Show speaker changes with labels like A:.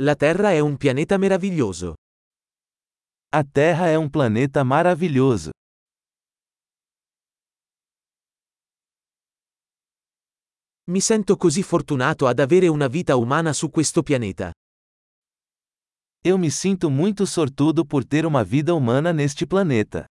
A: La Terra é um planeta maravilhoso.
B: A Terra é um planeta maravilhoso.
A: Mi sento così fortunato ad avere una vita umana su questo pianeta.
B: Eu me sinto muito sortudo por ter uma vida humana neste planeta.